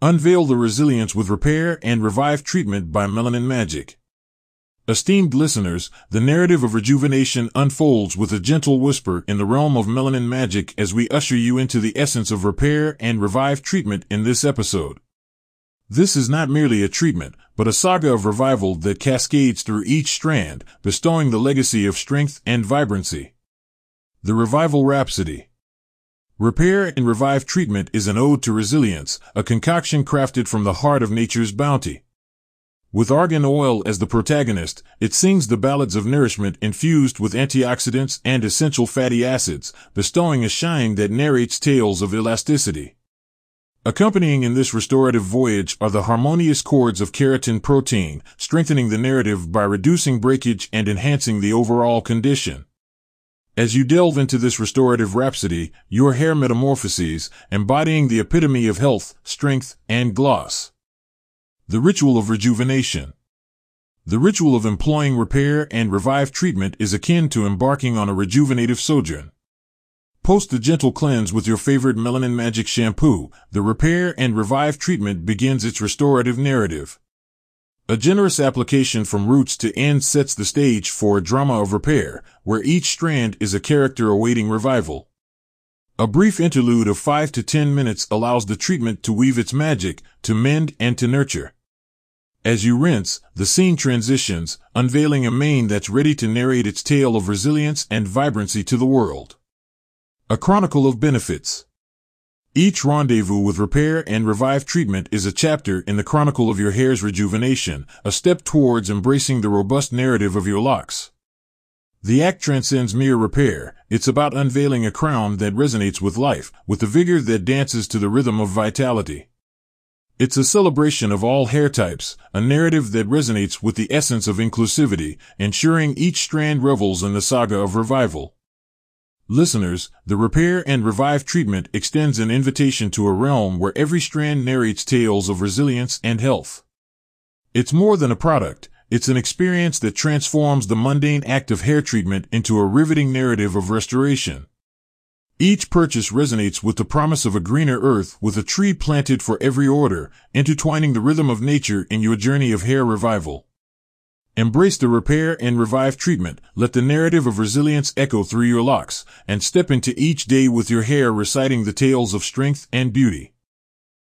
Unveil the resilience with repair and revive treatment by Melanin Magic. Esteemed listeners, the narrative of rejuvenation unfolds with a gentle whisper in the realm of melanin magic as we usher you into the essence of repair and revive treatment in this episode. This is not merely a treatment, but a saga of revival that cascades through each strand, bestowing the legacy of strength and vibrancy. The Revival Rhapsody Repair and Revive treatment is an ode to resilience, a concoction crafted from the heart of nature's bounty. With argan oil as the protagonist, it sings the ballads of nourishment infused with antioxidants and essential fatty acids, bestowing a shine that narrates tales of elasticity. Accompanying in this restorative voyage are the harmonious chords of keratin protein, strengthening the narrative by reducing breakage and enhancing the overall condition. As you delve into this restorative rhapsody, your hair metamorphoses, embodying the epitome of health, strength, and gloss. The ritual of rejuvenation. The ritual of employing repair and revive treatment is akin to embarking on a rejuvenative sojourn. Post the gentle cleanse with your favorite Melanin Magic shampoo. The repair and revive treatment begins its restorative narrative. A generous application from roots to ends sets the stage for a drama of repair, where each strand is a character awaiting revival. A brief interlude of 5 to 10 minutes allows the treatment to weave its magic, to mend and to nurture. As you rinse, the scene transitions, unveiling a mane that's ready to narrate its tale of resilience and vibrancy to the world. A chronicle of benefits. Each rendezvous with repair and revive treatment is a chapter in the chronicle of your hair's rejuvenation, a step towards embracing the robust narrative of your locks. The act transcends mere repair. It's about unveiling a crown that resonates with life, with the vigor that dances to the rhythm of vitality. It's a celebration of all hair types, a narrative that resonates with the essence of inclusivity, ensuring each strand revels in the saga of revival. Listeners, the Repair and Revive treatment extends an invitation to a realm where every strand narrates tales of resilience and health. It's more than a product, it's an experience that transforms the mundane act of hair treatment into a riveting narrative of restoration. Each purchase resonates with the promise of a greener earth with a tree planted for every order, intertwining the rhythm of nature in your journey of hair revival. Embrace the repair and revive treatment, let the narrative of resilience echo through your locks, and step into each day with your hair reciting the tales of strength and beauty.